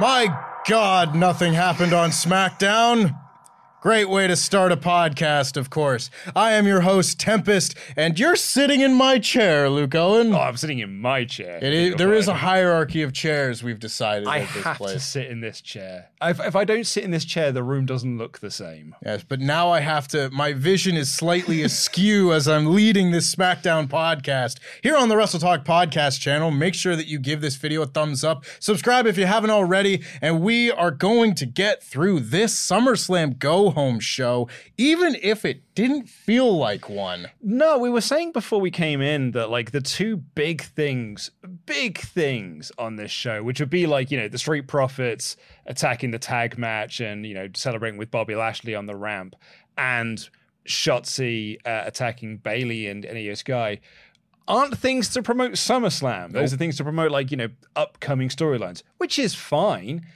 My God, nothing happened on SmackDown. Great way to start a podcast, of course. I am your host, Tempest, and you're sitting in my chair, Luke Owen. Oh, I'm sitting in my chair. It is, there is a hierarchy of chairs we've decided I at this have place. to sit in this chair. If, if I don't sit in this chair, the room doesn't look the same. Yes, but now I have to. My vision is slightly askew as I'm leading this SmackDown podcast here on the Wrestle Talk podcast channel. Make sure that you give this video a thumbs up, subscribe if you haven't already, and we are going to get through this SummerSlam Go Home show, even if it didn't feel like one. No, we were saying before we came in that like the two big things, big things on this show, which would be like, you know, the Street Profits attacking the tag match and, you know, celebrating with Bobby Lashley on the ramp and Shotzi uh, attacking Bayley and IYO Sky aren't things to promote SummerSlam. Those are things to promote like, you know, upcoming storylines, which is fine,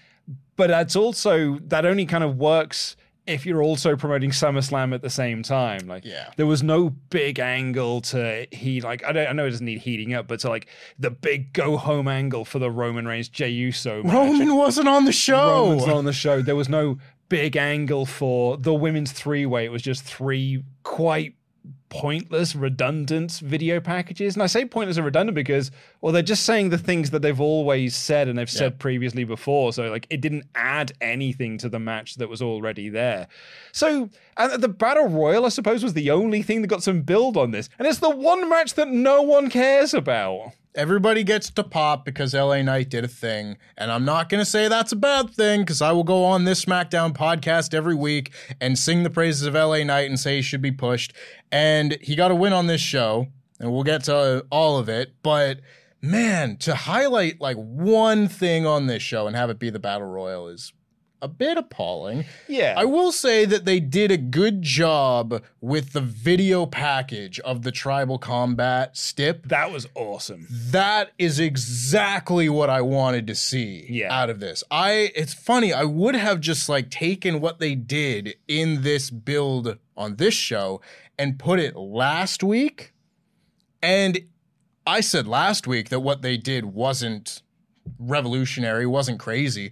but that's also that only kind of works if you're also promoting SummerSlam at the same time. Like, Yeah. there was no big angle to he like I don't I know it doesn't need heating up, but to like the big go home angle for the Roman Reigns Jey Uso match. Roman wasn't on the show. Roman's not on the show. There was no big angle for the women's three way. It was just three quite pointless, redundant video packages. And I say pointless and redundant because, well, they're just saying the things that they've always said and they've said previously before. So, like, it didn't add anything to the match that was already there. So, and the Battle Royal, I suppose, was the only thing that got some build on this. And it's the one match that no one cares about. Everybody gets to pop because LA Knight did a thing. And I'm not going to say that's a bad thing because I will go on this SmackDown podcast every week and sing the praises of LA Knight and say he should be pushed. And he got a win on this show. And we'll get to all of it. But man, to highlight like one thing on this show and have it be the Battle Royal is a bit appalling. Yeah. I will say that they did a good job with the video package of the tribal combat stip. that was awesome. That is exactly what I wanted to see Yeah. out of this. I it's funny, I would have just like taken what they did in this build on this show and put it last week. And I said last week that what they did wasn't revolutionary, wasn't crazy.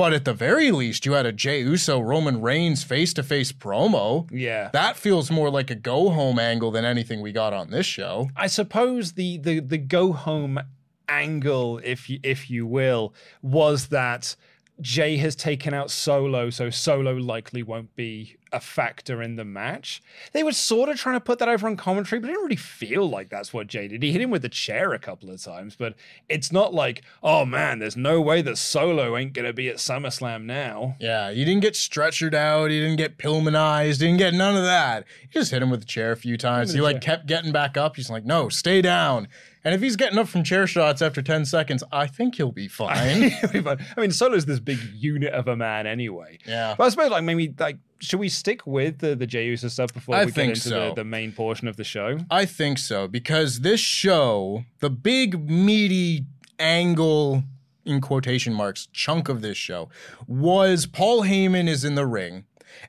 But at the very least, you had a Jey Uso Roman Reigns face to face promo. Yeah. That feels more like a go home angle than anything we got on this show. I suppose the the the go home angle, if you, if you will, was that Jay has taken out Solo, so Solo likely won't be a factor in the match. They were sort of trying to put that over on commentary, but it didn't really feel like that's what Jay did. He hit him with the chair a couple of times, but it's not like, oh man, there's no way that Solo ain't gonna be at SummerSlam now. Yeah, he didn't get stretchered out. He didn't get Pillmanized. Didn't get none of that. He just hit him with the chair a few times. He like chair. kept getting back up. He's like, no, stay down. And if he's getting up from chair shots after 10 seconds, I think he'll be fine. I mean, Solo's this big unit of a man anyway. Yeah. But I suppose like maybe like should we stick with the the Jey Uso stuff before I we get into so. the, the main portion of the show? I think so because this show, the big meaty angle in quotation marks chunk of this show was Paul Heyman is in the ring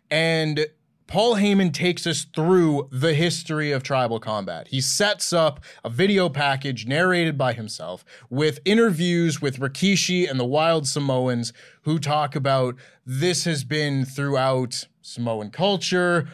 and Paul Heyman takes us through the history of tribal combat. He sets up a video package narrated by himself with interviews with Rikishi and the Wild Samoans who talk about this has been throughout Samoan culture.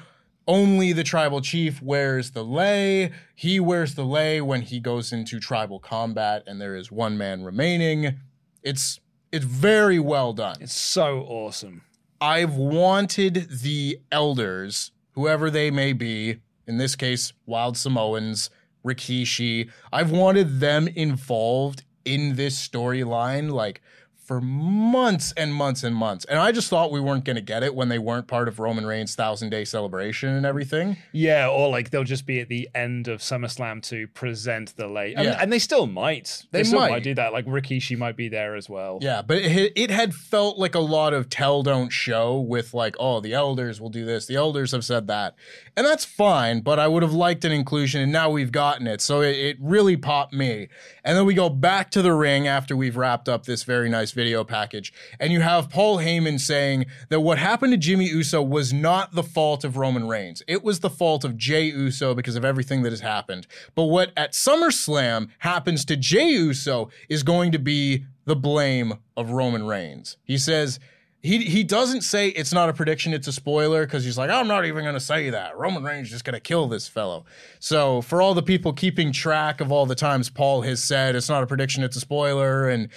Only the tribal chief wears the lei. He wears the lei when he goes into tribal combat and there is one man remaining. It's it's very well done. It's so awesome. I've wanted the elders, whoever they may be, in this case, Wild Samoans, Rikishi, I've wanted them involved in this storyline like for months and months and months. And I just thought we weren't going to get it when they weren't part of Roman Reigns' thousand day celebration and everything. Yeah, or like they'll just be at the end of SummerSlam to present the late, and, Yeah. and they still might. They, They still might. might. do that. Like Rikishi might be there as well. Yeah, but it, it had felt like a lot of tell don't show with like, oh, the elders will do this. The elders have said that. And that's fine, but I would have liked an inclusion and now we've gotten it. So it, it really popped me. And then we go back to the ring after we've wrapped up this very nice video package. And you have Paul Heyman saying that what happened to Jimmy Uso was not the fault of Roman Reigns. It was the fault of Jey Uso because of everything that has happened. But what at SummerSlam happens to Jey Uso is going to be the blame of Roman Reigns. He says he he doesn't say it's not a prediction, it's a spoiler because he's like, I'm not even going to say that. Roman Reigns is just going to kill this fellow. So for all the people keeping track of all the times Paul has said it's not a prediction, it's a spoiler, and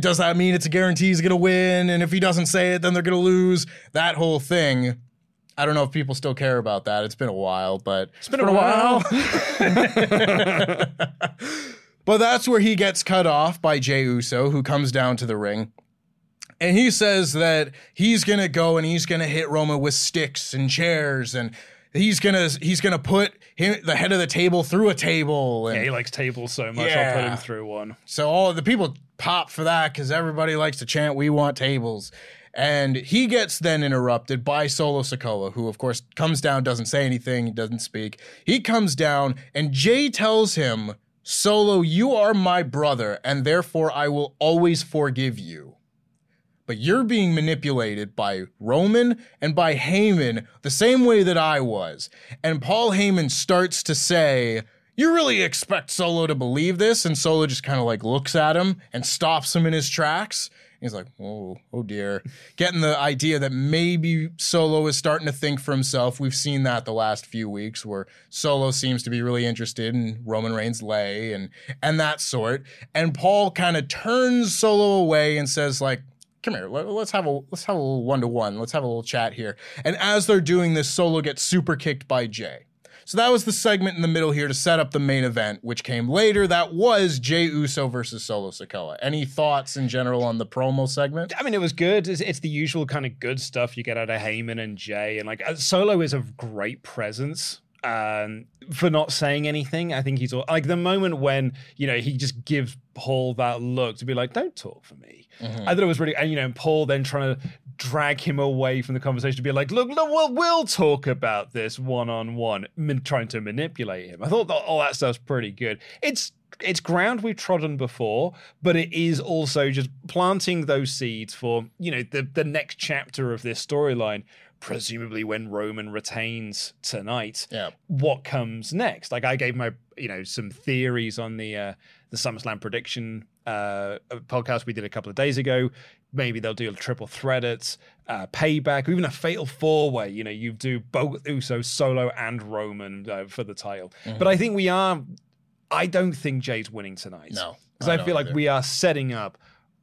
does that mean it's a guarantee he's going to win? And if he doesn't say it, then they're going to lose. That whole thing. I don't know if people still care about that. It's been a while, but it's been a while. but that's where he gets cut off by Jey Uso, who comes down to the ring. And he says that he's gonna go and he's gonna hit Roma with sticks and chairs and he's gonna he's gonna put him the head of the table through a table and Yeah, he likes tables so much. I'll put him through one. so all the people pop for that because everybody likes to chant, "We want tables." And he gets then interrupted by Solo Sikoa, who of course comes down, doesn't say anything, he doesn't speak. He comes down, and Jay tells him, "Solo, you are my brother, and therefore I will always forgive you." But you're being manipulated by Roman and by Heyman the same way that I was. And Paul Heyman starts to say, You really expect Solo to believe this? And Solo just kind of like looks at him and stops him in his tracks. He's like, Oh, oh dear. Getting the idea that maybe Solo is starting to think for himself. We've seen that the last few weeks where Solo seems to be really interested in Roman Reigns' lei and and that sort. And Paul kind of turns Solo away and says, like, come here. Let, us have a let's have a little one-to-one. Let's have a little chat here. And as they're doing this solo gets super kicked by jay. So that was the segment in the middle here to set up the main event which came later. That was jey uso versus solo sikoa any thoughts in general on the promo segment? I mean, it was good. It's, it's the usual kind of good stuff you get out of Heyman and Jay, and like uh, Solo is a great presence. Um, for not saying anything, I think he's all, like the moment when you know he just gives Paul that look to be like, "Don't talk for me." Mm-hmm. I thought it was really, and you know, and Paul then trying to drag him away from the conversation to be like, "Look, look we'll, we'll talk about this one on one," trying to manipulate him. I thought that, all that stuff's pretty good. It's it's ground we've trodden before, but it is also just planting those seeds for you know the the next chapter of this storyline. Presumably, when Roman retains tonight, Yeah. what comes next? Like I gave my you know some theories on the uh, the SummerSlam prediction uh, podcast we did a couple of days ago. Maybe they'll do a triple threat it, uh, payback, or even a fatal four way. You know, you do both Uso, Solo, and Roman uh, for the title. But I think we are. I don't think Jay's winning tonight. No, because I I, feel like we are setting up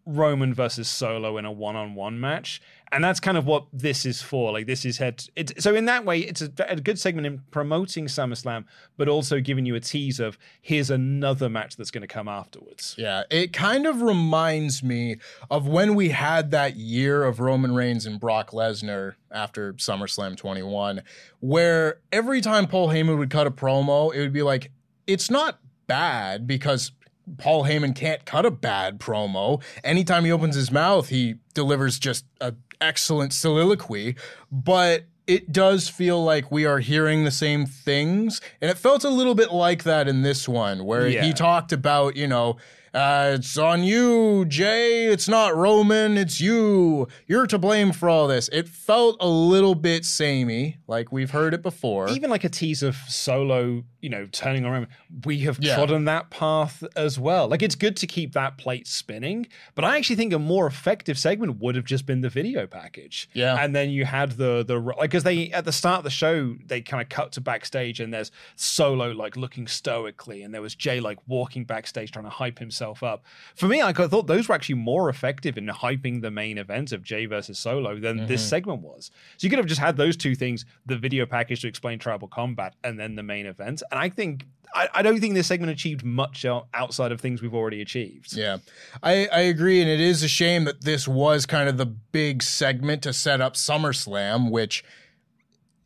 Roman versus Solo in a one-on-one match, and that's kind of what this is for. Like this is head. It, so in that way, it's a, a good segment in promoting SummerSlam, but also giving you a tease of here's another match that's going to come afterwards. Yeah, it kind of reminds me of when we had that year of Roman Reigns and Brock Lesnar after SummerSlam 21, where every time Paul Heyman would cut a promo, it would be like, it's not bad because Paul Heyman can't cut a bad promo. Anytime he opens his mouth, he delivers just an excellent soliloquy, but it does feel like we are hearing the same things. And it felt a little bit like that in this one, where Yeah. he talked about, you know, uh, it's on you, Jay. It's not Roman. It's you. You're to blame for all this. It felt a little bit samey, like we've heard it before. even like a tease of solo, you know, turning around. We have Yeah. trodden that path as well. Like it's good to keep that plate spinning, but I actually think a more effective segment would have just been the video package. Yeah. and then you had the the like because they at the start of the show they kind of cut to backstage and there's Solo like looking stoically and there was Jay like walking backstage trying to hype himself up. For me, I thought those were actually more effective in hyping the main event of Jay versus Solo than this segment was. So you could have just had those two things: the video package to explain tribal combat, and then the main event. And I think I, I don't think this segment achieved much outside of things we've already achieved. Yeah, I, I agree. And it is a shame that this was kind of the big segment to set up SummerSlam, which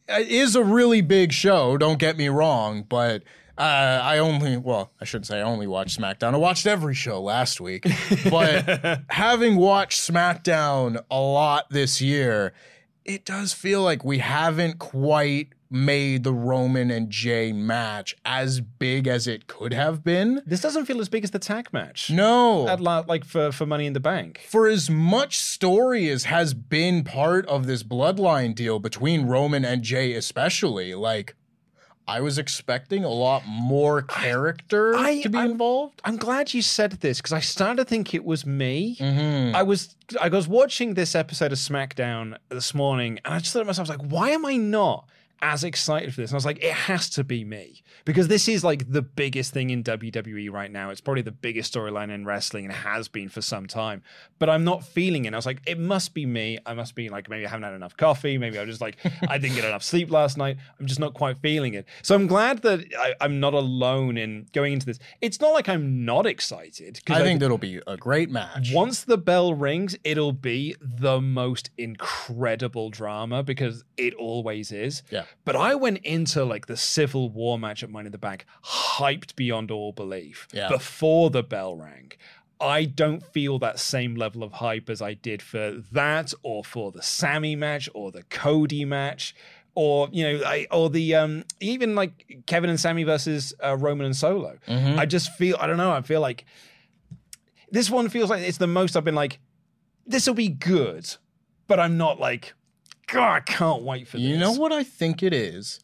uh, is a really big show. Don't get me wrong, but. Uh, I only, well, I shouldn't say I only watched SmackDown. I watched every show last week, but having watched SmackDown a lot this year, it does feel like we haven't quite made the Roman and Jay match as big as it could have been. This doesn't feel as big as the tag match. No, At la- like for for Money in the Bank. for as much story as has been part of this bloodline deal between Roman and Jay, especially, like I was expecting a lot more character I- to be I'm- involved. I'm glad you said this because I started to think it was me. Mm-hmm. I was I was watching this episode of SmackDown this morning, and I just thought to myself, I was like, why am I not as excited for this? And I was like, it has to be me because this is like the biggest thing in WWE right now. It's probably the biggest storyline in wrestling and has been for some time. But I'm not feeling it. I was like, it must be me. I must be like maybe I haven't had enough coffee. Maybe I was just like I didn't get enough sleep last night. I'm just not quite feeling it. So I'm glad that I, I'm not alone in going into this. It's not like I'm not excited. 'cause I think that'll be a great match. once the bell rings, it'll be the most incredible drama because it always is. Yeah. But I went into like the Civil War match at Money in the Bank hyped beyond all belief Yeah. before the bell rang. I don't feel that same level of hype as I did for that or for the Sami match or the Cody match or you know I, or the um even like Kevin and Sami versus uh, Roman and Solo. Mm-hmm. I just feel I don't know, I feel like this one feels like it's the most I've been like this will be good, but I'm not like God, I can't wait for this. You know what I think it is?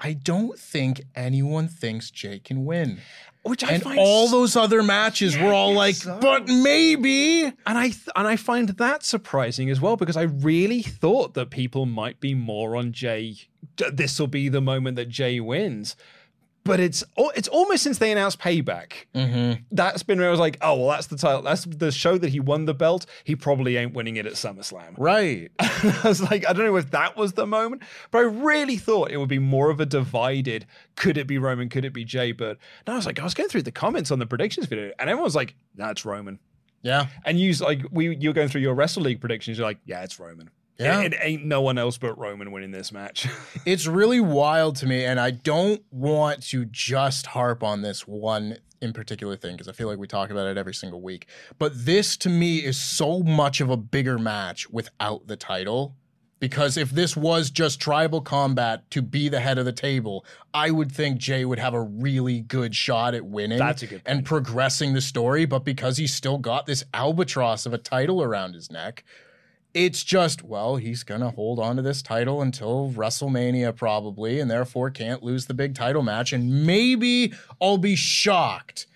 I don't think anyone thinks Jay can win. Which I and find all those other matches were all like, so. but maybe. and I th- and I find that surprising as well because I really thought that people might be more on Jay. This will be the moment that Jay wins, but it's it's almost since they announced Payback. Mm-hmm. That's been where I was like, oh well, that's the title. That's the show that he won the belt. He probably ain't winning it at SummerSlam. Right. I was like, I don't know if that was the moment, but I really thought it would be more of a divided. Could it be Roman? Could it be Jay? But no, I was like, I was going through the comments on the predictions video, and everyone's like, "That's Roman." Yeah. And you like we you're going through your Wrestle League predictions. You're like, "Yeah, it's Roman." Yeah. It, it ain't no one else but Roman winning this match. It's really wild to me, and I don't want to just harp on this one in particular thing because I feel like we talk about it every single week. But this to me is so much of a bigger match without the title. Because if this was just tribal combat to be the head of the table, I would think Jay would have a really good shot at winning That's a good and progressing the story. But because he's still got this albatross of a title around his neck, it's just, well, he's going to hold on to this title until WrestleMania, probably, and therefore can't lose the big title match. And maybe I'll be shocked.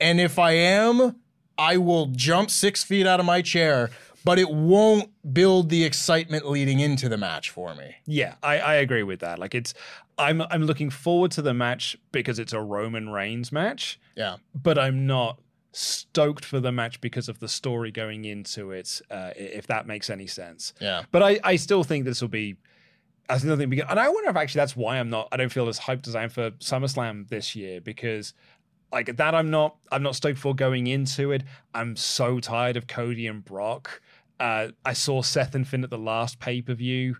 And if I am, I will jump six feet out of my chair, but it won't build the excitement leading into the match for me. yeah, I, I agree with that. Like it's, I'm I'm looking forward to the match because it's a Roman Reigns match. Yeah. but I'm not stoked for the match because of the story going into it. Uh, if that makes any sense. Yeah. But I, I still think this will be. I think, we- and I wonder if actually that's why I'm not. I don't feel as hyped as I am for SummerSlam this year because, like that, I'm not. I'm not stoked for going into it. I'm so tired of Cody and Brock. Uh, I saw Seth and Finn at the last pay per view.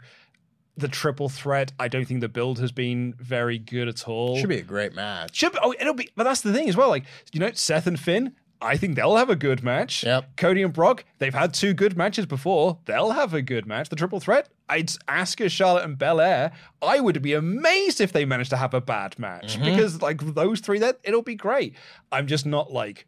The triple threat. I don't think the build has been very good at all. Should be a great match. Should be, oh, it'll be, but that's the thing as well. Like, you know, Seth and Finn, I think they'll have a good match. Yep. Cody and Brock, they've had two good matches before. They'll have a good match. The triple threat, I'd Asuka, Charlotte, and Belair. I would be amazed if they managed to have a bad match Mm-hmm. because, like, those three, that it'll be great. I'm just not like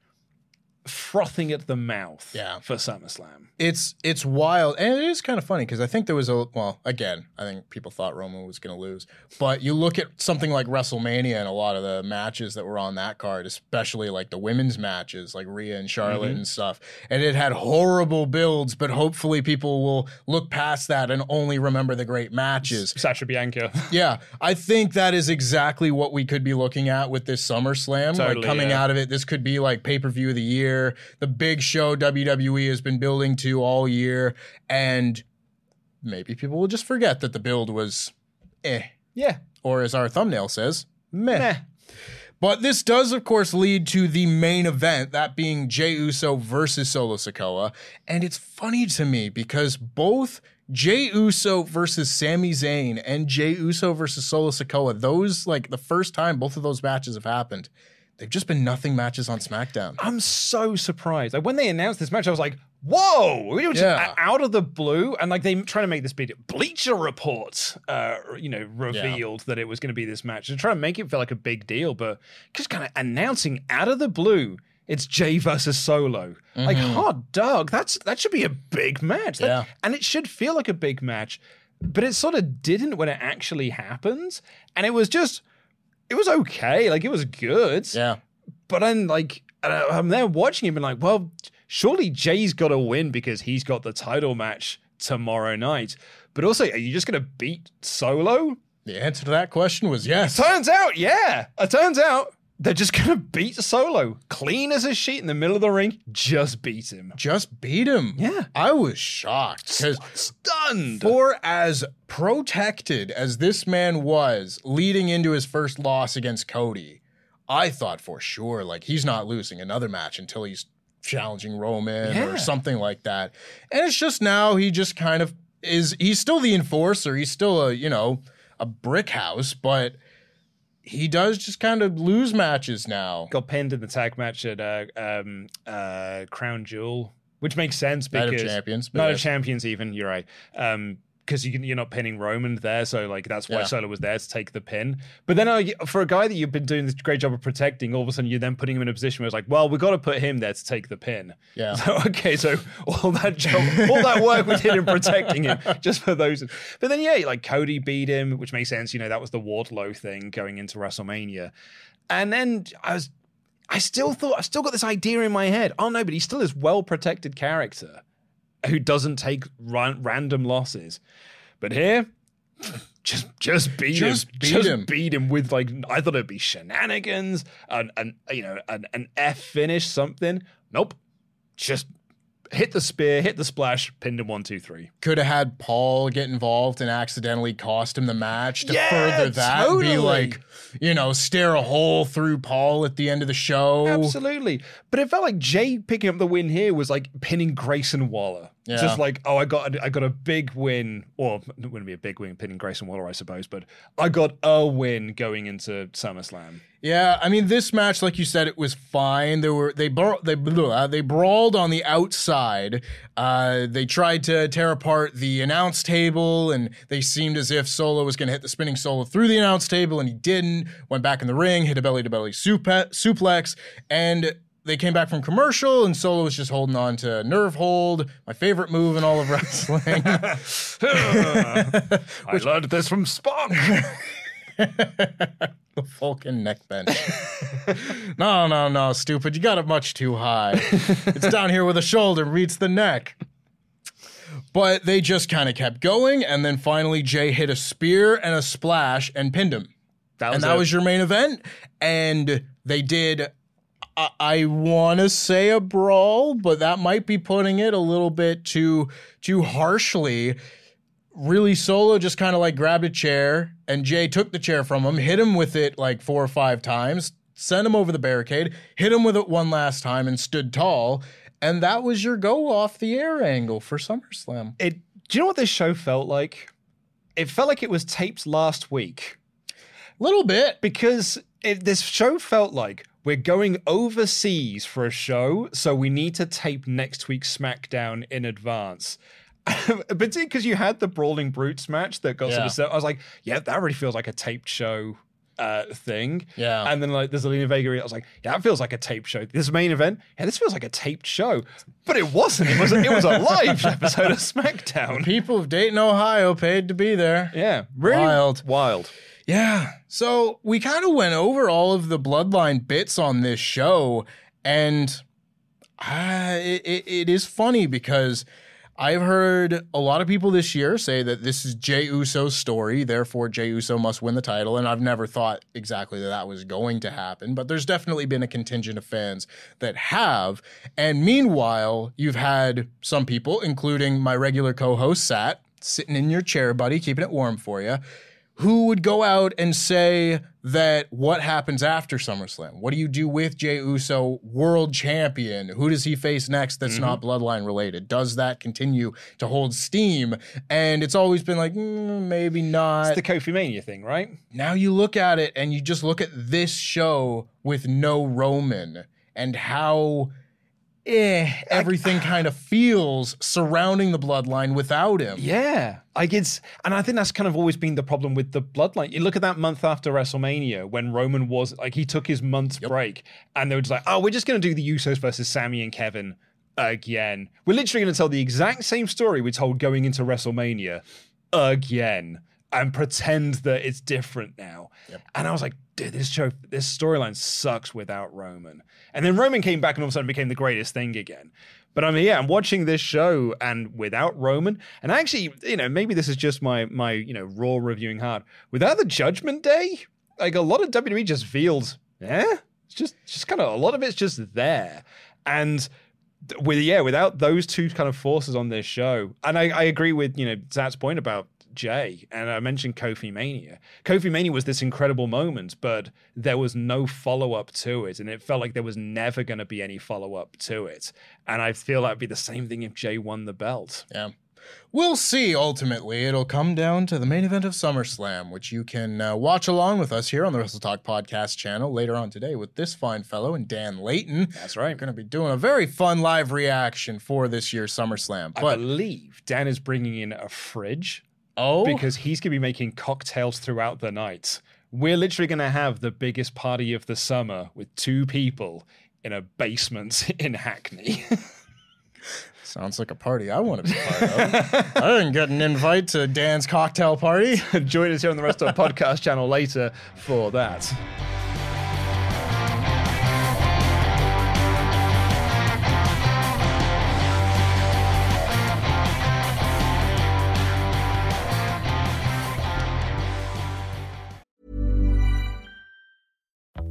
frothing at the mouth Yeah. for SummerSlam. it's it's wild and it is kind of funny because I think there was a well again I think people thought Roman was going to lose but you look at something like WrestleMania and a lot of the matches that were on that card especially like the women's matches like Rhea and Charlotte mm-hmm. and stuff and it had horrible builds but hopefully people will look past that and only remember the great matches Sasha Bianca. yeah, I think that is exactly what we could be looking at with this SummerSlam. like Totally, coming yeah. out of it, this could be like pay per view of the year, the big show WWE has been building to all year, and maybe people will just forget that the build was eh, yeah. or as our thumbnail says, meh. Meh. But this does, of course, lead to the main event, that being Jey Uso versus Solo Sikoa. And it's funny to me because both Jey Uso versus Sami Zayn and Jey Uso versus Solo Sikoa, those, like, the first time both of those matches have happened, they've just been nothing matches on SmackDown. I'm so surprised. Like when they announced this match, I was like, "Whoa!" It was just Yeah. out of the blue, and like they trying to make this big Bleacher Report, uh, you know, revealed that it was going to be this match. They're trying to make it feel like a big deal, but just kind of announcing out of the blue. It's Jay versus Solo. Like hot dog. That's that should be a big match. That- Yeah. and it should feel like a big match, but it sort of didn't when it actually happens. And it was just, it was okay. Like it was good. Yeah. But I'm like, I'm there watching him and like, well, surely Jay's got to win because he's got the title match tomorrow night. But also, are you just going to beat Solo? The answer to that question was yes. Turns out, yeah. It turns out they're just going to beat Solo. Clean as a sheet in the middle of the ring. Just beat him. Just beat him. Yeah. I was shocked because Stunned. For as protected as this man was leading into his first loss against Cody, I thought for sure like he's not losing another match until he's challenging Roman Yeah. or something like that. And it's just now he just kind of is he's still the enforcer, he's still a, you know, a brick house, but he does just kind of lose matches now. got pinned in the tag match at uh, um, uh, Crown Jewel, which makes sense Night of because Champions, not Night of. Champions. Even you're right, because you can, you're not pinning Roman there, so like that's why Yeah. Solo was there to take the pin. But then uh, for a guy that you've been doing this great job of protecting, all of a sudden you're then putting him in a position where it's like, well, we've got to put him there to take the pin. Yeah. So okay, so all that job, all that work we did in protecting him, just for those. But then yeah, like Cody beat him, which makes sense. You know that was the Wardlow thing going into WrestleMania, and then I was, I still thought I still got this idea in my head. Oh no, but he's still this well protected character who doesn't take ran- random losses. But here. Just, just beat Just him. beat just him. beat him with like I thought it'd be shenanigans, an, an you know an, an F finish, something. Nope, just hit the spear, hit the splash, pinned him one, two, three. could have had Paul get involved and accidentally cost him the match to Yeah, further that and be like, you know, stare a hole through Paul at the end of the show. Absolutely, but it felt like Jay picking up the win here was like pinning Grayson Waller. Yeah. Just like, oh, I got, a, I got a big win, or it wouldn't be a big win pinning Grayson Waller, I suppose, but I got a win going into SummerSlam. Yeah, I mean, this match, like you said, it was fine. There were they bra- they blah, they brawled on the outside. Uh, they tried to tear apart the announce table, and they seemed as if Solo was going to hit the spinning solo through the announce table, and he didn't. Went back in the ring, hit a belly to belly suplex, and they came back from commercial, and Solo was just holding on to nerve hold, my favorite move in all of wrestling. I learned this from Spock. the Vulcan neck bench. no, no, no, stupid. You got it much too high. it's down here where the shoulder meets the neck. But they just kind of kept going, and then finally Jay hit a spear and a splash and pinned him. That and that it. was your main event. And they did, I, I want to say a brawl, but that might be putting it a little bit too too harshly. Really, Solo just kind of like grabbed a chair, and Jay took the chair from him, hit him with it like four or five times, sent him over the barricade, hit him with it one last time, and stood tall. And that was your go off the air angle for SummerSlam. it. Do you know what this show felt like? It felt like it was taped last week. A little bit. because it, this show felt like we're going overseas for a show, so we need to tape next week's SmackDown in advance. but because you had the Brawling Brutes match that got Yeah. sort of, I was like, yeah, that really feels like a taped show uh, thing. Yeah. And then like there's Zelina Vega. I was like, yeah, that feels like a taped show. This main event, yeah, this feels like a taped show. But it wasn't. It was it was a live episode of SmackDown. People of Dayton, Ohio paid to be there. Yeah, really Wild. wild. Yeah. So we kind of went over all of the bloodline bits on this show, and uh, it, it, it is funny because I've heard a lot of people this year say that this is Jey Uso's story, therefore Jey Uso must win the title, and I've never thought exactly that that was going to happen, but there's definitely been a contingent of fans that have. And meanwhile, you've had some people, including my regular co-host Sat, sitting in your chair, buddy, keeping it warm for you who would go out and say that what happens after SummerSlam? What do you do with Jey Uso, world champion? Who does he face next that's not bloodline related? Does that continue to hold steam? And it's always been like, mm, maybe not. It's the Kofi Mania thing, right? now you look at it and you just look at this show with no Roman and how eh, everything kind of feels surrounding the bloodline without him. Yeah, like it's, and I think that's kind of always been the problem with the bloodline. You look at that month after WrestleMania when Roman was like he took his month break, and they were just like, "Oh, we're just going to do the Usos versus Sami and Kevin again. We're literally going to tell the exact same story we told going into WrestleMania again." And pretend that it's different now. And I was like, dude, this show, this storyline sucks without Roman. And then Roman came back and all of a sudden became the greatest thing again. But I mean, yeah, I'm watching this show and without Roman, and actually, you know, maybe this is just my my you know raw reviewing hard. Without the Judgment Day, like a lot of WWE just feels, yeah, it's just just kind of a lot of it's just there, and with yeah, without those two kind of forces on this show, and I, I agree with you know Zat's point about Jay, and I mentioned Kofi Mania. Kofi Mania was this incredible moment, but there was no follow up to it, and it felt like there was never going to be any follow up to it. And I feel that'd be the same thing if Jay won the belt. Yeah. We'll see ultimately. It'll come down to the main event of SummerSlam, which you can uh, watch along with us here on the Wrestle Talk podcast channel later on today with this fine fellow and Dan Layton. That's right. We're going to be doing a very fun live reaction for this year's SummerSlam. I But believe Dan is bringing in a fridge oh, because he's going to be making cocktails throughout the night. We're literally going to have the biggest party of the summer with two people in a basement in Hackney. sounds like a party I want to be part of. I didn't get an invite to Dan's cocktail party. Join us here on the Rest of Podcast channel later for that.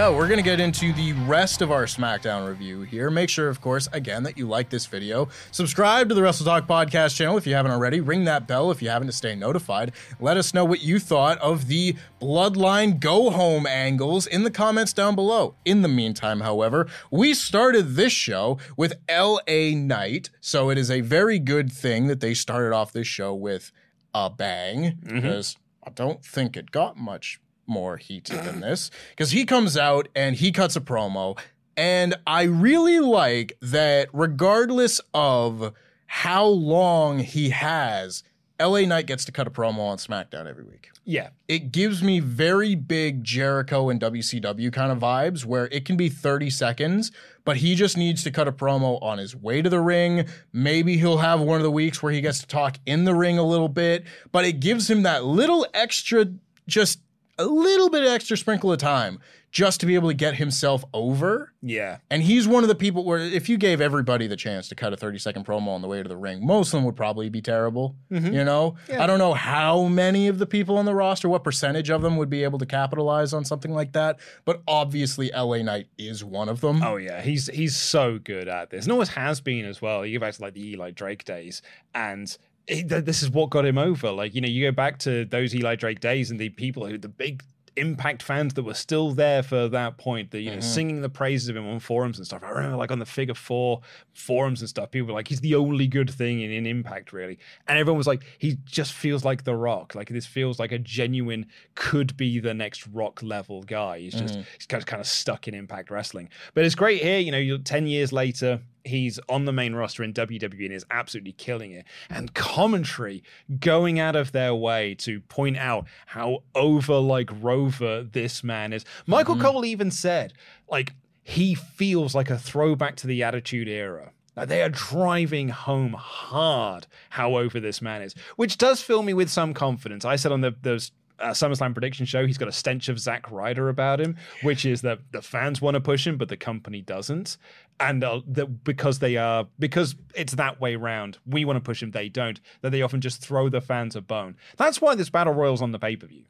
Yeah, we're going to get into the rest of our SmackDown review here. Make sure, of course, again, that you like this video. Subscribe to the Wrestle Talk podcast channel if you haven't already. Ring that bell if you haven't to stay notified. Let us know what you thought of the Bloodline go home angles in the comments down below. In the meantime, however, we started this show with LA Knight, so it is a very good thing that they started off this show with a bang mm-hmm. because I don't think it got much more heated than this because he comes out and he cuts a promo. And I really like that, regardless of how long he has, LA Knight gets to cut a promo on SmackDown every week. Yeah. It gives me very big Jericho and WCW kind of vibes where it can be 30 seconds, but he just needs to cut a promo on his way to the ring. Maybe he'll have one of the weeks where he gets to talk in the ring a little bit, but it gives him that little extra, just a little bit extra sprinkle of time just to be able to get himself over. Yeah. And he's one of the people where if you gave everybody the chance to cut a 30 second promo on the way to the ring, most of them would probably be terrible. Mm-hmm. You know? I don't know how many of the people on the roster, what percentage of them would be able to capitalize on something like that. But obviously LA Knight is one of them. Oh yeah, he's he's so good at this, and always has been as well. You go back to like the Eli Drake days, and this is what got him over. Like you know, you go back to those Eli Drake days, and the people who the big impact fans that were still there for that point the you know mm-hmm. singing the praises of him on forums and stuff. I remember like on the figure four forums and stuff people were like he's the only good thing in, in impact really. And everyone was like he just feels like the rock. Like this feels like a genuine could be the next rock level guy. He's just mm-hmm. he's kind of, kind of stuck in impact wrestling. But it's great here you know you're 10 years later he's on the main roster in WWE and is absolutely killing it. And commentary going out of their way to point out how over like Rover this man is. Michael mm-hmm. Cole even said, like, he feels like a throwback to the Attitude Era. Like they are driving home hard how over this man is, which does fill me with some confidence. I said on the those uh, SummerSlam prediction show, he's got a stench of Zack Ryder about him, which is that the fans want to push him, but the company doesn't, and uh, that because they are because it's that way round, we want to push him, they don't. That they often just throw the fans a bone. That's why this battle royal's on the pay per view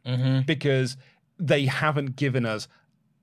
because they haven't given us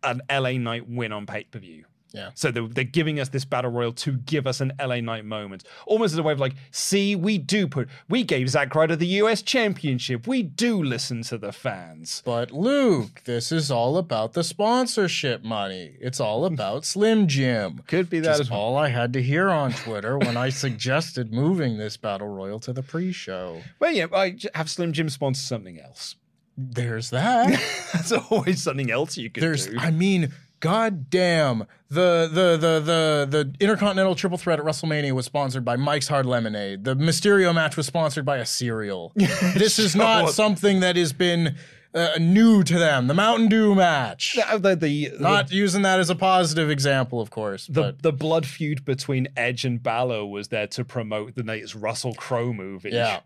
an LA Knight win on pay per view. Yeah. So they're, they're giving us this battle royal to give us an LA Knight moment, almost as a way of like, see, we do put, we gave Zack Ryder the US Championship. We do listen to the fans. But Luke, this is all about the sponsorship money. It's all about Slim Jim. Could be that is well. all I had to hear on Twitter when I suggested moving this battle royal to the pre-show. Well, yeah, I have Slim Jim sponsor something else. There's that. That's always something else you could There's, do. I mean, god damn, the the the the the Intercontinental Triple Threat at WrestleMania was sponsored by Mike's Hard Lemonade. The Mysterio match was sponsored by a cereal. this is not something that has been uh, new to them. The Mountain Dew match. the, the, the, Not using that as a positive example, of course. the, but the blood feud between Edge and Balor was there to promote the latest Russell Crowe movie. yeah,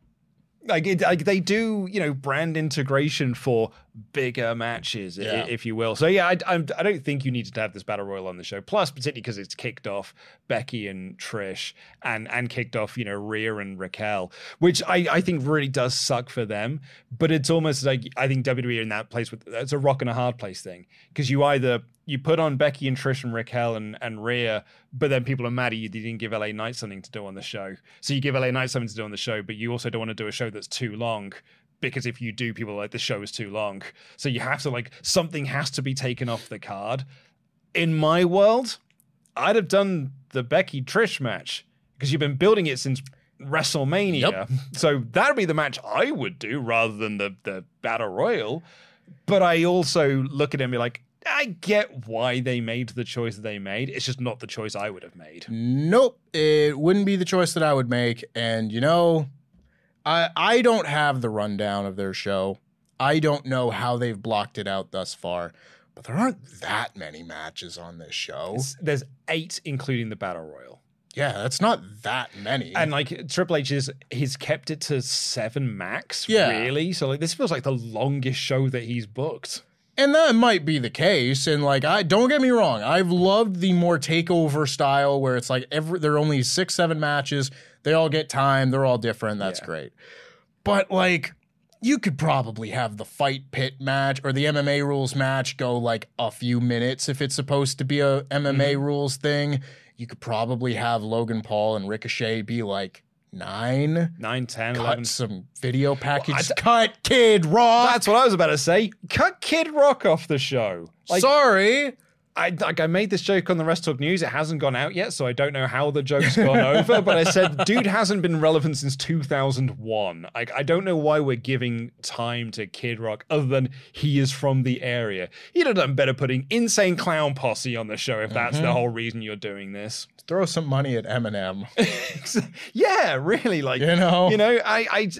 like, it, like they do, you know, brand integration for bigger matches, Yeah. if you will. So yeah, I, I, I don't think you needed to have this battle royal on the show. Plus, particularly because it's kicked off Becky and Trish, and and kicked off, you know, Rhea and Raquel, which I, I think really does suck for them. But it's almost like I think WWE are in that place with it's a rock and a hard place thing because you either you put on Becky and Trish and Raquel and, and Rhea, but then people are mad at you. You didn't give LA Knight something to do on the show. So you give LA Knight something to do on the show, but you also don't want to do a show that's too long because if you do, people are like the show is too long. So you have to like something has to be taken off the card. In my world, I'd have done the Becky Trish match because you've been building it since WrestleMania. Yep. So that'd be the match I would do rather than the the battle royal. But I also look at it and be like, I get why they made the choice they made. It's just not the choice I would have made. Nope, it wouldn't be the choice that I would make. And you know, I I don't have the rundown of their show. I don't know how they've blocked it out thus far, but there aren't that many matches on this show. It's- There's eight, including the battle royal. yeah, that's not that many. And like Triple H is he's kept it to seven max, Yeah. really. So like this feels like the longest show that he's booked. And that might be the case. And like, I don't get me wrong, I've loved the more takeover style where it's like every there are only six, seven matches. They all get time. They're all different. That's Yeah. great. But like, you could probably have the fight pit match or the MMA rules match go like a few minutes if it's supposed to be a MMA mm-hmm. rules thing. You could probably have Logan Paul and Ricochet be like nine. Nine, 10, Cut 11. some video package. I d- Cut Kid Rock. That's what I was about to say. Cut Kid Rock off the show. Like Sorry. I like I made this joke on the WrestleTalk News. It hasn't gone out yet, so I don't know how the joke's gone over. But I said, dude hasn't been relevant since 2001. Like I don't know why we're giving time to Kid Rock other than he is from the area. You'd have done better putting Insane Clown Posse on the show if that's Mm-hmm. the whole reason you're doing this. Throw some money at Eminem. yeah, really. Like You know? you know, I, I,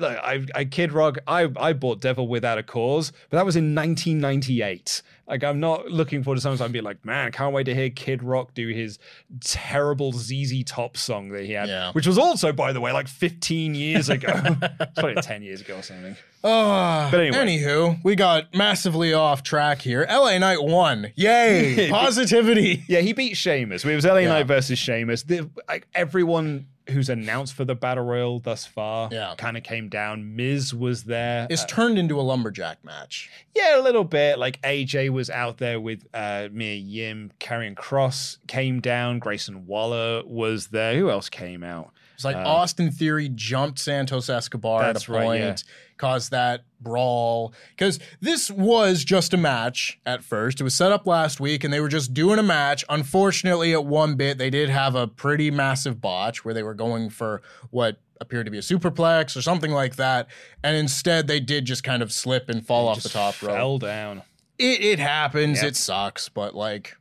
I, I, I Kid Rock. I, I bought Devil Without a Cause, but that was in 1998. Like, I'm not looking forward to something. I'm be like, man, I can't wait to hear Kid Rock do his terrible ZZ Top song that he had, Yeah. which was also, by the way, like 15 years ago. it's probably 10 years ago or something. Uh, But anyway. anywho, we got massively off track here. LA Knight won. Yay! Positivity. Yeah, he beat Sheamus. It was LA Yeah. Knight versus Sheamus. The, like, everyone who's announced for the Battle Royal thus far Yeah. kind of came down. Miz was there. It's Uh, turned into a lumberjack match. Yeah, a little bit. Like AJ was out there with uh, Mia Yim. Karrion Kross came down. Grayson Waller was there. Who else came out? It's like Austin Theory jumped Santos Escobar at Uh, a right, point, yeah. caused that brawl. Because this was just a match at first. It was set up last week, and they were just doing a match. Unfortunately, at one bit, they did have a pretty massive botch where they were going for what appeared to be a superplex or something like that, and instead they did just kind of slip and fall off the top rope. Fell down. it it happens. Yep. It sucks, but like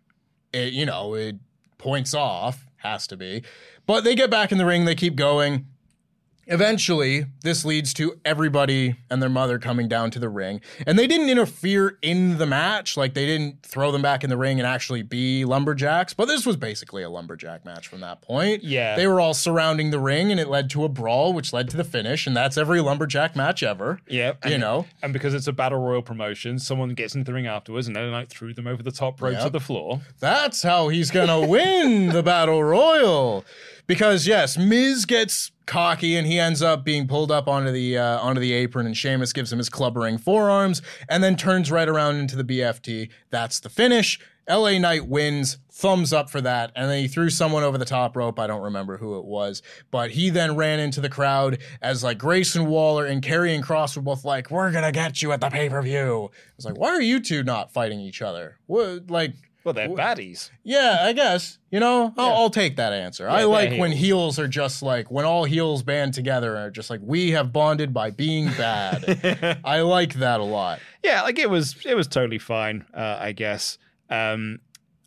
it, you know, it points off has to be. But they get back in the ring. They keep going. Eventually, this leads to everybody and their mother coming down to the ring. And they didn't interfere in the match. Like, they didn't throw them back in the ring and actually be lumberjacks. But this was basically a lumberjack match from that point. Yeah. They were all surrounding the ring, and it led to a brawl, which led to the finish. And that's every lumberjack match ever. Yeah, You know? and because it's a battle royal promotion, someone gets into the ring afterwards, and then, Knight threw them over the top rope to the floor. That's how he's gonna win the battle royal. Because yes, Miz gets cocky and he ends up being pulled up onto the uh, onto the apron, and Sheamus gives him his clubbering forearms, and then turns right around into the BFT. That's the finish. LA Knight wins. Thumbs up for that. And then he threw someone over the top rope. I don't remember who it was. But he then ran into the crowd as like Grayson Waller and Karrion Kross were both like, We're gonna get you at the pay-per-view. I was like, Why are you two not fighting each other? What like Well, they're baddies. yeah, I guess. You know, I'll, I'll take that answer. I they're like when heels. are just like, when all heels band together and are just like, we have bonded by being bad. I like that a lot. Yeah, like it was it was totally fine, uh, I guess. Um,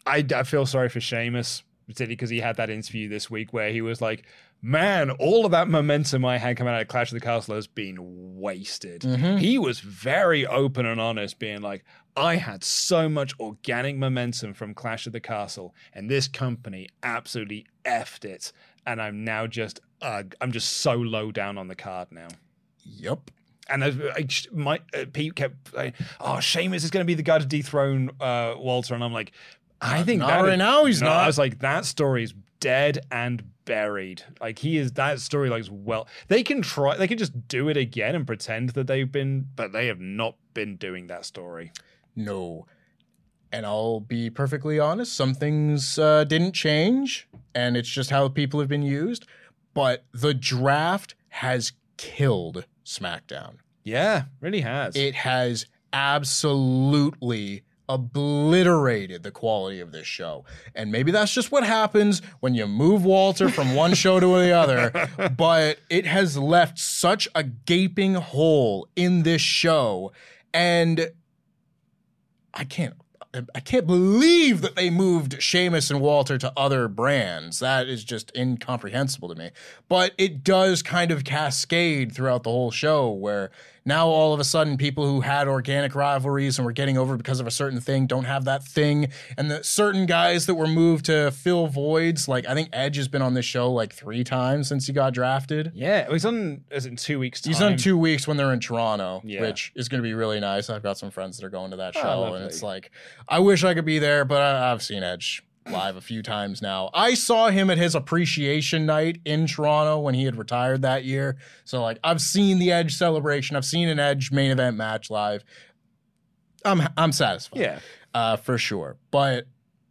I, I feel sorry for Sheamus, particularly because he had that interview this week where he was like, Man, all of that momentum I had coming out of Clash of the Castle has been wasted. He was very open and honest, being like, I had so much organic momentum from Clash of the Castle, and this company absolutely effed it. And I'm now just, uh, I'm just so low down on the card now. Yep. And as I, my uh, Pete kept saying, "Oh, Sheamus is going to be the guy to dethrone uh, Walter," and I'm like, "I think not that right now, he's No, not. I was like, "That story is dead and buried. Like he is that story. Like well, they can try, they can just do it again and pretend that they've been, but they have not been doing that story. No. And I'll be perfectly honest, some things uh, didn't change, and it's just how people have been used. But the draft has killed SmackDown. Yeah, really has. It has absolutely obliterated the quality of this show. And maybe that's just what happens when you move Walter from one show to the other, but it has left such a gaping hole in this show and I can't I can't believe that they moved Sheamus and Walter to other brands. That is just incomprehensible to me. But it does kind of cascade throughout the whole show where now all of a sudden people who had organic rivalries and were getting over because of a certain thing don't have that thing. And the certain guys that were moved to fill voids, like I think Edge has been on this show like three times since he got drafted. Yeah, he's on as in two weeks. Time. He's on two weeks when they're in Toronto, Yeah. which is going to be really nice. I've got some friends that are going to that Oh, show, lovely. and it's like, I wish I could be there, but I, I've seen Edge live a few times now. I saw him at his appreciation night in Toronto when he had retired that year. So, like, I've seen the Edge celebration, I've seen an Edge main event match live. I'm I'm satisfied Yeah, uh, for sure. But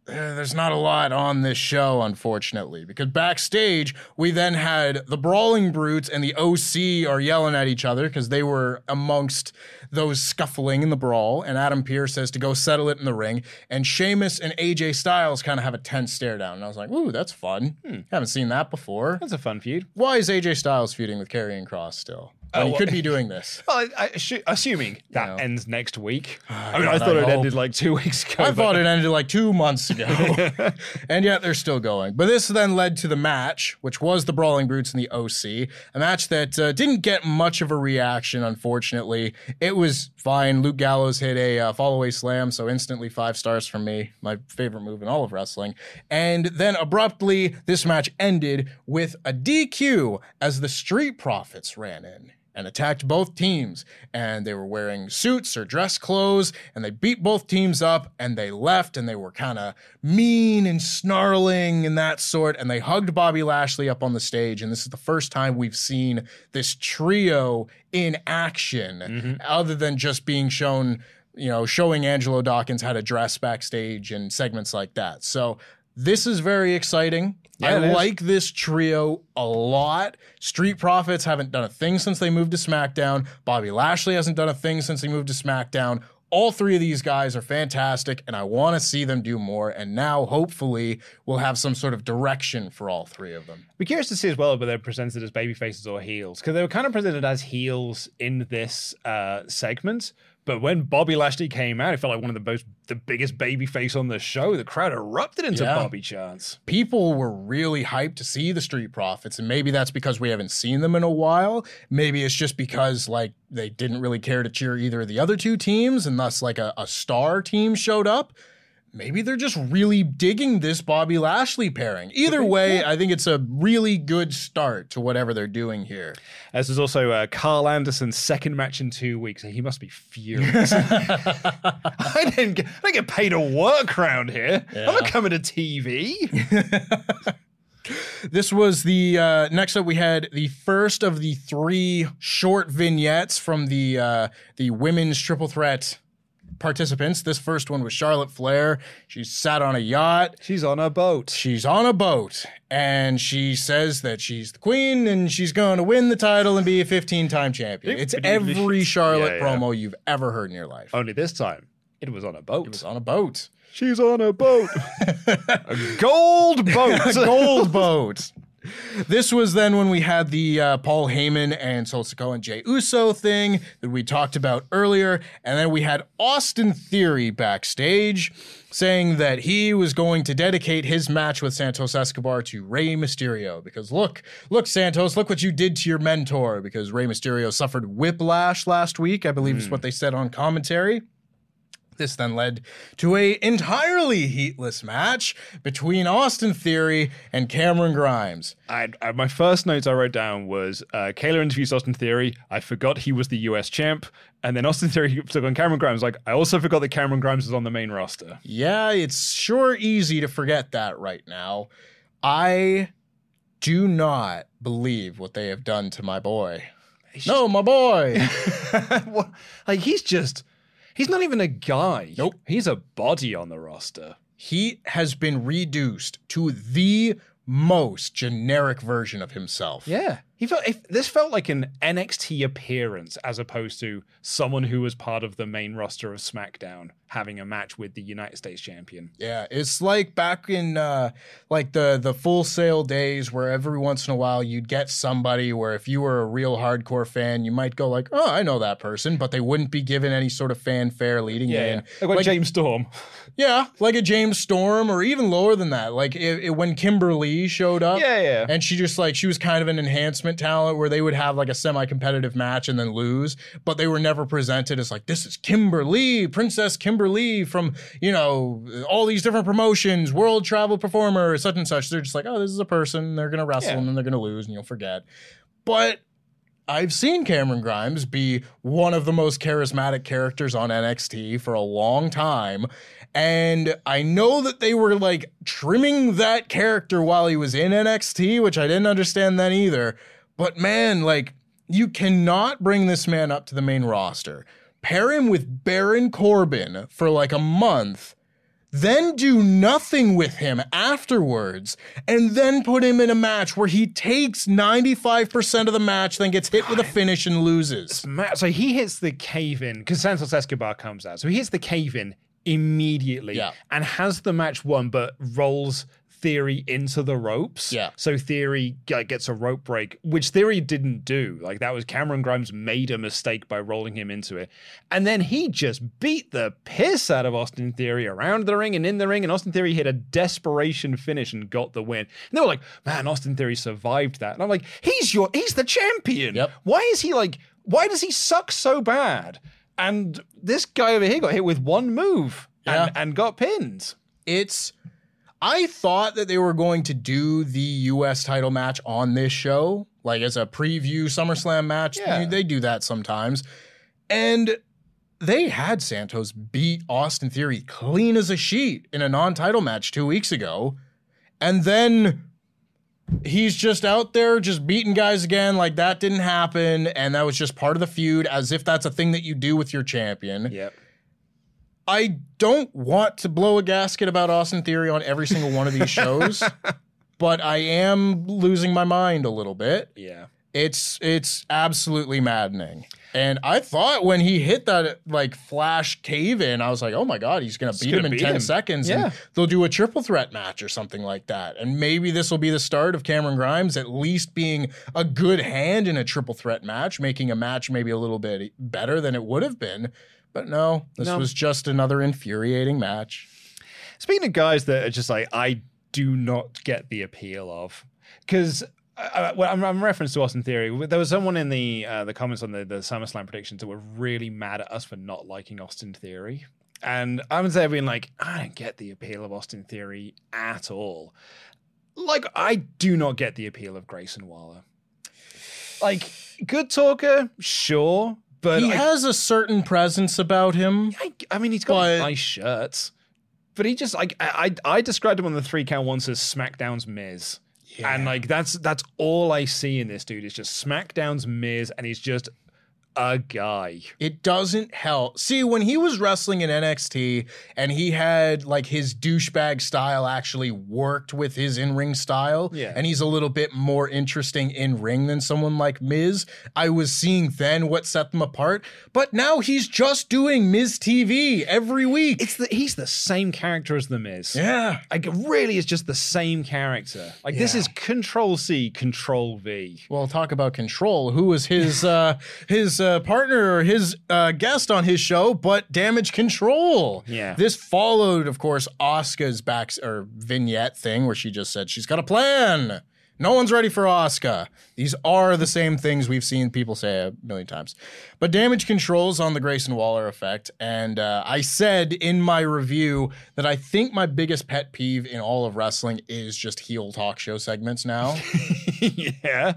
Eh, there's not a lot on this show, unfortunately, because backstage we then had the Brawling Brutes and the OC are yelling at each other because they were amongst those scuffling in the brawl. And Adam Pearce says to go settle it in the ring. And Sheamus and AJ Styles kind of have a tense stare down. And I was like, ooh, that's fun. Hmm. Haven't seen that before. that's a fun feud. Why is AJ Styles feuding with Karrion Kross still? When he well- could be doing this. Well, I, I, assu- assuming that know. ends next week. I mean, God, I thought I it hope. ended like two weeks ago. I but- thought it ended like two months ago. and yet they're still going. But this then led to the match, which was the Brawling Brutes and the OC, a match that uh, didn't get much of a reaction, unfortunately. It was fine. Luke Gallows hit a uh, fall away slam, so instantly five stars from me, my favorite move in all of wrestling. And then abruptly, this match ended with a DQ as the Street Profits ran in and attacked both teams. And they were wearing suits or dress clothes, and they beat both teams up, and they left, and they were kind of mean and snarling and that sort. And they hugged Bobby Lashley up on the stage. And this is the first time we've seen this trio in action, mm-hmm. other than just being shown, you know, showing Angelo Dawkins how to dress backstage and segments like that. So this is very exciting. Yeah, I like this trio a lot. Street Profits haven't done a thing since they moved to SmackDown. Bobby Lashley hasn't done a thing since he moved to SmackDown. All three of these guys are fantastic, and I want to see them do more. And now, hopefully, we'll have some sort of direction for all three of them. Be curious to see as well whether they're presented as baby faces or heels because they were kind of presented as heels in this uh, segment. But when Bobby Lashley came out, it felt like one of the most the biggest baby face on the show. The crowd erupted into Yeah. Bobby chants. people were really hyped to see the Street Profits, and maybe that's because we haven't seen them in a while. Maybe it's just because like they didn't really care to cheer either of the other two teams, and thus like a, a star team showed up. Maybe they're just really digging this Bobby Lashley pairing. Either way, I think it's a really good start to whatever they're doing here. This is also uh, Carl Anderson's second match in two weeks. He must be furious. I didn't get, I didn't get paid to work around here. I'm not coming to TV. This was the uh, next up. We had the first of the three short vignettes from the uh, the women's triple threat participants. This first one was Charlotte Flair. She sat on a yacht. She's on a boat. She's on a boat and she says that she's the queen and she's going to win the title and be a 15 time champion. It's every Charlotte Yeah, yeah. promo you've ever heard in your life. Only this time, it was on a boat. It was on a boat. She's on a boat. a gold boat. a gold boat. This was then when we had the uh, Paul Heyman and Solo Sikoa and Jey Uso thing that we talked about earlier. And then we had Austin Theory backstage saying that he was going to dedicate his match with Santos Escobar to Rey Mysterio. Because look, look, Santos, look what you did to your mentor. Because Rey Mysterio suffered whiplash last week, I believe is what they said on commentary. This then led to a entirely heatless match between Austin Theory and Cameron Grimes. I, I, my first notes I wrote down was uh, Kayla interviews Austin Theory. I forgot he was the US champ. And then Austin Theory took on Cameron Grimes. Like, I also forgot that Cameron Grimes was on the main roster. Yeah, it's sure easy to forget that right now. I do not believe what they have done to my boy. No, my boy. Like, he's just, he's not even a guy. Nope. He's a body on the roster. he has been reduced to the most generic version of himself. Yeah. He felt if this felt like an NXT appearance as opposed to someone who was part of the main roster of SmackDown having a match with the United States champion. Yeah, it's like back in uh, like the the Full Sail days where every once in a while you'd get somebody where if you were a real hardcore fan, you might go like, "Oh, I know that person," but they wouldn't be given any sort of fanfare leading in. Like, like James Storm. Yeah, like a James Storm or even lower than that. Like it, it, when Kimberly showed up. Yeah, yeah. And she just like she was kind of an enhancement talent where they would have like a semi-competitive match and then lose, but they were never presented as like this is Kimberly, Princess Kimberly from, you know, all these different promotions, world travel performer, such and such. They're just like, "Oh, this is a person, they're going to wrestle Yeah. and then they're going to lose and you'll forget." But I've seen Cameron Grimes be one of the most charismatic characters on NXT for a long time. And I know that they were like trimming that character while he was in NXT, which I didn't understand then either. But man, like, you cannot bring this man up to the main roster, pair him with Baron Corbin for like a month, then do nothing with him afterwards, and then put him in a match where he takes 95% of the match, then gets hit with a finish and loses. Ma- So he hits the cave in because Santos Escobar comes out. So he hits the cave in immediately Yeah. and has the match won, but rolls Theory into the ropes. Yeah. So Theory gets a rope break, which Theory didn't do. Like that was Cameron Grimes made a mistake by rolling him into it. And then he just beat the piss out of Austin Theory around the ring and in the ring. And Austin Theory hit a desperation finish and got the win. And they were like, man, Austin Theory survived that. And I'm like, he's your he's the champion. Yep. Why is he like why does he suck so bad? And this guy over here got hit with one move Yeah. and, and got pinned. it's I thought that they were going to do the US title match on this show, like as a preview SummerSlam match. Yeah. They do that sometimes. And they had Santos beat Austin Theory clean as a sheet in a non-title match 2 weeks ago. And then he's just out there just beating guys again like that didn't happen and that was just part of the feud as if that's a thing that you do with your champion. Yep. I don't want to blow a gasket about Austin Theory on every single one of these shows, but I am losing my mind a little bit. Yeah. It's it's absolutely maddening. And I thought when he hit that like flash cave in, I was like, oh my god, he's gonna beat gonna him in beat ten him. seconds, Yeah. and they'll do a triple threat match or something like that. And maybe this will be the start of Cameron Grimes at least being a good hand in a triple threat match, making a match maybe a little bit better than it would have been. But no, this No. was just another infuriating match. Speaking of guys that are just like, I do not get the appeal of, because uh, well, I'm, I'm reference to Austin Theory. There was someone in the uh, the comments on the, the SummerSlam predictions that were really mad at us for not liking Austin Theory. And I was there being like, I don't get the appeal of Austin Theory at all. Like, I do not get the appeal of Grayson Waller. Like, good talker, sure, but he I, has a certain presence about him. I, I mean, he's got But- nice shirts, but he just like I, I I described him on the three count once as SmackDown's Miz, and like that's that's all I see in this dude is just SmackDown's Miz, and he's just a guy. It doesn't help. See, when he was wrestling in NXT and he had like his douchebag style actually worked with his in ring style, Yeah. and he's a little bit more interesting in ring than someone like Miz, I was seeing then what set them apart. But now he's just doing Miz TV every week. It's the he's the same character as the Miz. yeah. Like it really is just the same character. Like this is Control C, Control V. Well, talk about control. Who was his uh, his uh, partner or his uh, guest on his show? But Damage Control. Yeah. This followed, of course, Asuka's back or vignette thing where she just said she's got a plan. No one's ready for Asuka. These are the same things we've seen people say a million times. But damage controls on the Grayson Waller effect. And uh, I said in my review that I think my biggest pet peeve in all of wrestling is just heel talk show segments now. yeah.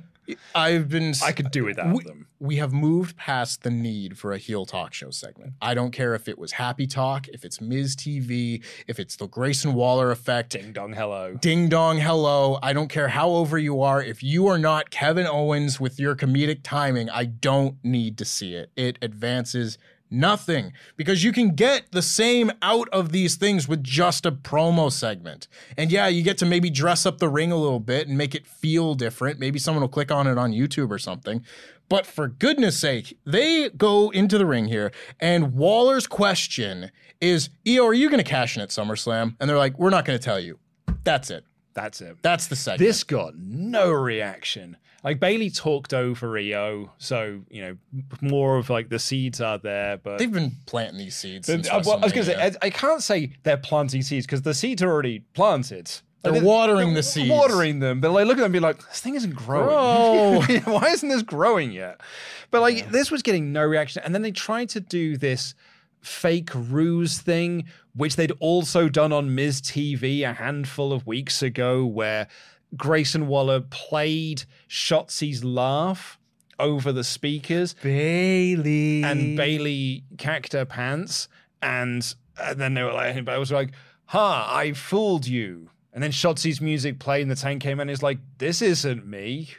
I've been. I could do without we, them. we have moved past the need for a heel talk show segment. I don't care if it was Happy Talk, if it's Miz TV, if it's the Grayson Waller effect. Ding dong hello. Ding dong, hello. I don't care how over you are. If you are not Kevin Owens with your comedic timing, I don't need to see it. It advances Nothing. Because you can get the same out of these things with just a promo segment. And yeah, you get to maybe dress up the ring a little bit and make it feel different. Maybe someone will click on it on YouTube or something. But for goodness sake, they go into the ring here, and Waller's question is, IYO, are you going to cash in at SummerSlam? And they're like, we're not going to tell you. That's it. That's it. That's the segment. This got no reaction. Like Bayley talked over IYO, so you know more of like the seeds are there, but They've been planting these seeds. Since Uh, well, I was going to say I, I can't say they're planting seeds because the seeds are already planted. They're Like, watering they're the seeds. watering them, but like look at them, and be like, this thing isn't growing. Why isn't this growing yet? But like this was getting no reaction, and then they tried to do this fake ruse thing, which they'd also done on Miz TV a handful of weeks ago, where Grayson Waller played Shotzi's laugh over the speakers Bayley. and Bayley cacked her pants, and, and then they were like, but I was like, "Ha, I fooled you." And then Shotzi's music played, and the tank came in. And he's like, "This isn't me,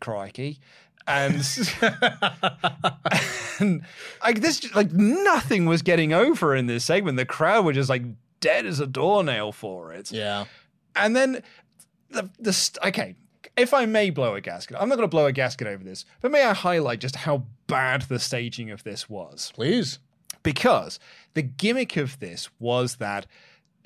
crikey." And, and like this, like nothing was getting over in this segment. The crowd were just like dead as a doornail for it. Yeah. And then the the st- okay, if I may blow a gasket, I'm not going to blow a gasket over this, but may I highlight just how bad the staging of this was? Please. Because the gimmick of this was that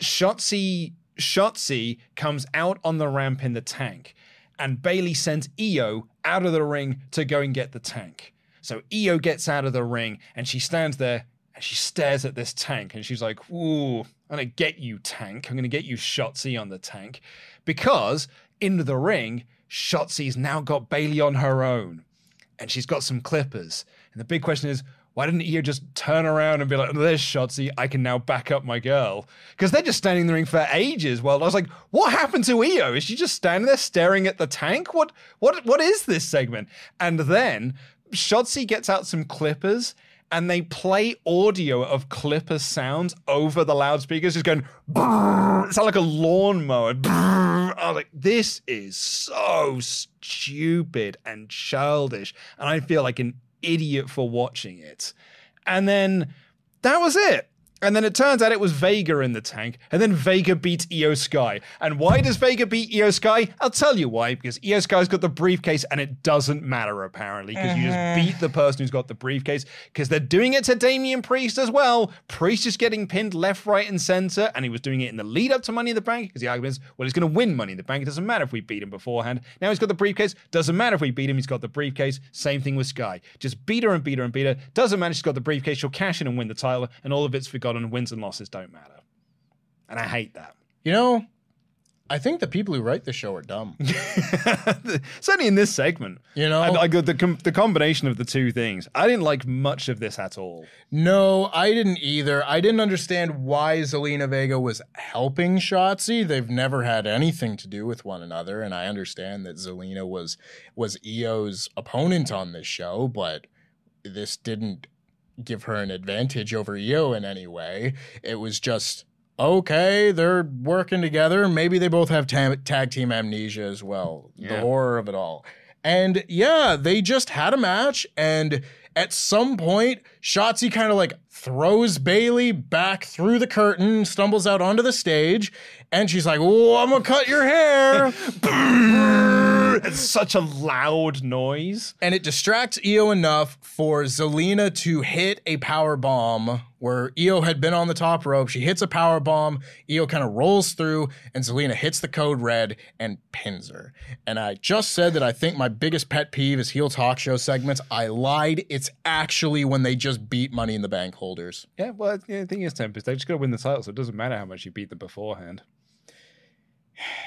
Shotzi Shotzi comes out on the ramp in the tank, and Bayley sends IYO out of the ring to go and get the tank. So IYO gets out of the ring and she stands there and she stares at this tank and she's like, Ooh, I'm gonna get you, tank. I'm gonna get you Shotzi on the tank. Because in the ring, Shotzi's now got Bayley on her own and she's got some clippers. And the big question is, why didn't IYO just turn around and be like, there's Shotzi, I can now back up my girl? Because they're just standing in the ring for ages. Well, I was like, what happened to IYO? Is she just standing there staring at the tank? What what what is this segment? And then Shotzi gets out some clippers and they play audio of clipper sounds over the loudspeakers, just going, it sounds like a lawnmower. Brrr. I was like, this is so stupid and childish. And I feel like an idiot for watching it. And then that was it. And then it turns out it was Vega in the tank, and then Vega beats IYO Sky. And why does Vega beat IYO Sky? I'll tell you why. Because IYO Sky's got the briefcase, and it doesn't matter apparently. Because you just uh-huh. beat the person who's got the briefcase. Because they're doing it to Damian Priest as well. Priest is getting pinned left, right, and center, and he was doing it in the lead up to Money in the Bank. Because the argument is, well, he's going to win Money in the Bank. It doesn't matter if we beat him beforehand. Now he's got the briefcase. Doesn't matter if we beat him. He's got the briefcase. Same thing with Sky. Just beat her and beat her and beat her. Doesn't matter. She's got the briefcase. She'll cash in and win the title, and all of it's forgotten. And wins and losses don't matter. And I hate that. You know, I think the people who write the show are dumb. Certainly in this segment. You know? I, I the, com- the combination of the two things. I didn't like much of this at all. No, I didn't either. I didn't understand why Zelina Vega was helping Shotzi. They've never had anything to do with one another, and I understand that Zelina was was IYO's opponent on this show, but this didn't give her an advantage over IYO in any way. It was just okay, they're working together. Maybe they both have ta- tag team amnesia as well. The horror of it all. And yeah, they just had a match, and at some point, Shotzi kind of like throws Bayley back through the curtain, stumbles out onto the stage, and she's like, "Oh, I'm gonna cut your hair." It's such a loud noise. and it distracts IYO enough for Zelina to hit a power bomb where IYO had been on the top rope. She hits a power bomb. IYO kind of rolls through, and Zelina hits the code red and pins her. And I just said that I think my biggest pet peeve is heel talk show segments. I lied. It's actually when they just beat Money in the Bank holders. Yeah, well, the thing is, Tempest, they just got to win the title, so it doesn't matter how much you beat them beforehand.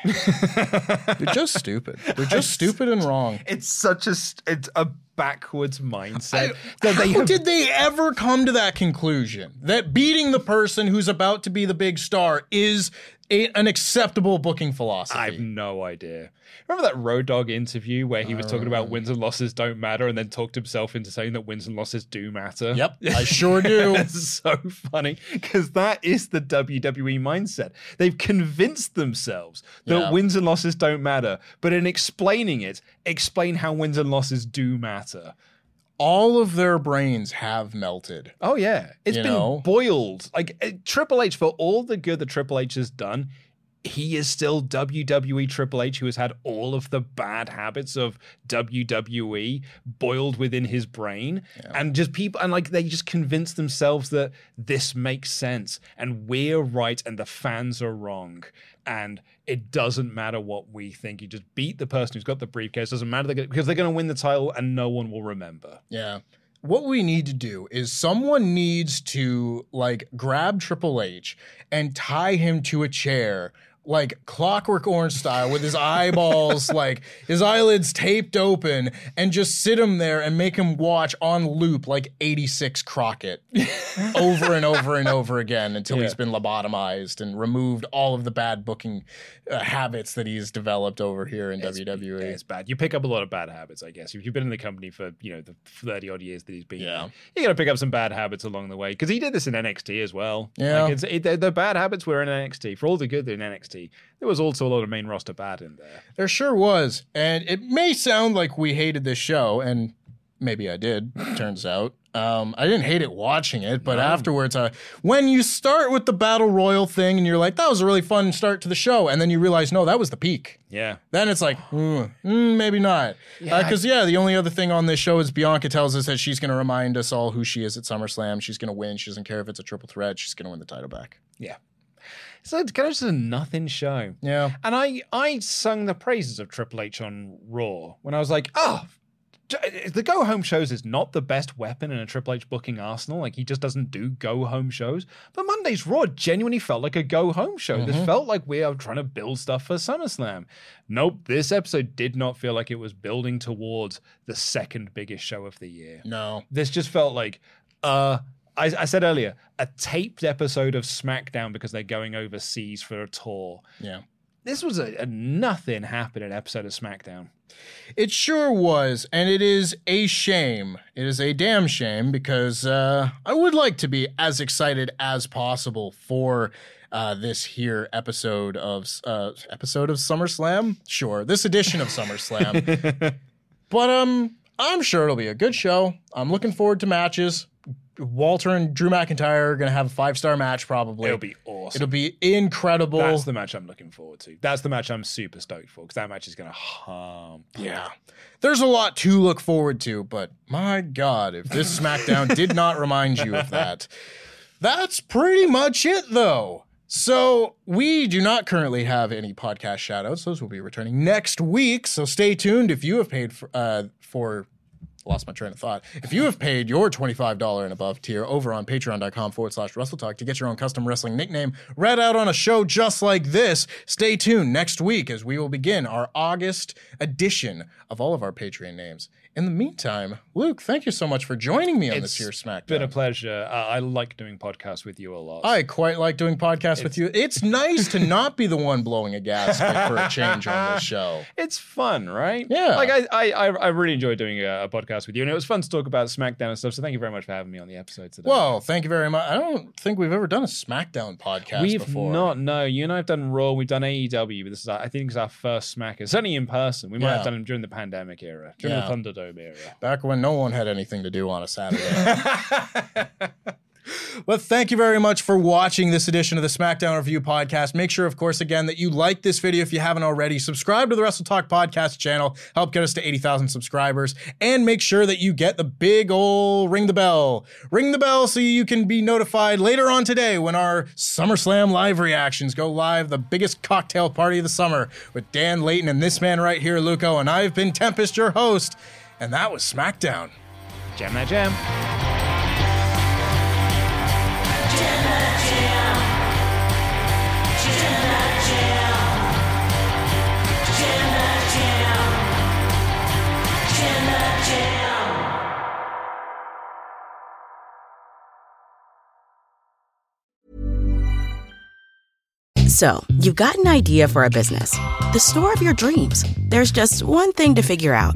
They're just stupid. They're just stupid and wrong. It's such a it's a backwards mindset I- that they how have did they ever come to that conclusion that beating the person who's about to be the big star is a, an acceptable booking philosophy? I have no idea. Remember that Road Dog interview where he was talking about wins and losses don't matter and then talked himself into saying that wins and losses do matter? Yep, I sure do. it's so funny because that is the WWE mindset. They've convinced themselves that Yeah. wins and losses don't matter, but in explaining it, explain how wins and losses do matter. All of their brains have melted. Oh yeah, it's been know? boiled. Like uh, Triple H, for all the good that Triple H has done, he is still WWE Triple H, who has had all of the bad habits of WWE boiled within his brain, and just people, and like they just convince themselves that this makes sense, and we're right, and the fans are wrong. And it doesn't matter what we think. You just beat the person who's got the briefcase. Doesn't matter they're gonna- because they're going to win the title, and no one will remember. Yeah. What we need to do is someone needs to like grab Triple H and tie him to a chair like clockwork orange style with his eyeballs like his eyelids taped open and just sit him there and make him watch on loop like 86 Crockett over and over and over again until he's been lobotomized and removed all of the bad booking uh, habits that he's developed over here in E. WWE. Yeah, it's bad. You pick up a lot of bad habits, I guess. If you've been in the company for you know the thirty odd years that he's been, Yeah. there, you got to pick up some bad habits along the way because he did this in NXT as well. Yeah. like it's, it, the, the bad habits were in NXT. For all the good in NXT, there was also a lot of main roster bad in there. There sure was. And it may sound like we hated this show, and maybe I did, turns out. Um, I didn't hate it watching it, but afterwards, uh, when you start with the Battle Royal thing and you're like, that was a really fun start to the show, and then you realize, no, that was the peak. Yeah, Then it's like, mm, mm, maybe not. Because, yeah, the only other thing on this show is Bianca tells us that she's going to remind us all who she is at SummerSlam. She's going to win. She doesn't care if it's a triple threat. She's going to win the title back. yeah. So it's kind of just a nothing show. Yeah. And I I sung the praises of Triple H on Raw when I was like, oh, the go home shows is not the best weapon in a Triple H booking arsenal. Like he just doesn't do go home shows. But Monday's Raw genuinely felt like a go home show. This felt like we are trying to build stuff for SummerSlam. Nope, this episode did not feel like it was building towards the second biggest show of the year. No. This just felt like uh I, I said earlier, a taped episode of SmackDown because they're going overseas for a tour Yeah. this was a, a nothing happening episode of SmackDown. It sure was, and it is a shame. It is a damn shame because uh, I would like to be as excited as possible for uh, this here episode of uh, episode of SummerSlam. Sure, this edition of SummerSlam. but um, I'm sure it'll be a good show. I'm looking forward to matches. Walter and Drew McIntyre are gonna have a five star match probably. It'll be awesome. It'll be incredible. That's the match I'm looking forward to. That's the match I'm super stoked for because that match is going to hump. Yeah. There's a lot to look forward to, but my God, if this SmackDown did not remind you of that. That's pretty much it, though. So, we do not currently have any podcast shoutouts. Those will be returning next week. So, stay tuned if you have paid for, uh, for lost my train of thought. If you have paid your $25 and above tier over on patreon.com forward slash WrestleTalk to get your own custom wrestling nickname read out on a show just like this, stay tuned next week as we will begin our August edition of all of our Patreon names. In the meantime, Luke, thank you so much for joining me on this here SmackDown. It's been a pleasure. Uh, I like doing podcasts with you a lot. I quite like doing podcasts with you. It's nice to not be the one blowing a gasket for a change on this show. it's fun, right? Yeah. Like I, I, I really enjoy doing a, a podcast with you, and it was fun to talk about SmackDown and stuff. So thank you very much for having me on the episode today. Well, thank you very much. I don't think we've ever done a SmackDown podcast We've before. not. No, you and I have done Raw. We've done AEW, but this is, our, I think, it's our first Smacker. Certainly in person. We might Yeah. have done them during the pandemic era, during Yeah. the Thunderdome era. back when no one had anything to do on a Saturday. Well, thank you very much for watching this edition of the SmackDown Review podcast. Make sure, of course, again, that you like this video if you haven't already. Subscribe to the WrestleTalk podcast channel. Help get us to 80,000 subscribers. And make sure that you get the big ol' ring the bell. Ring the bell so you can be notified later on today when our SummerSlam live reactions go live. The biggest cocktail party of the summer with Dan Layton and this man right here, Luco. And I've been Tempest, your host. And that was SmackDown. Jam that jam. So, you've got an idea for a business, the store of your dreams. There's just one thing to figure out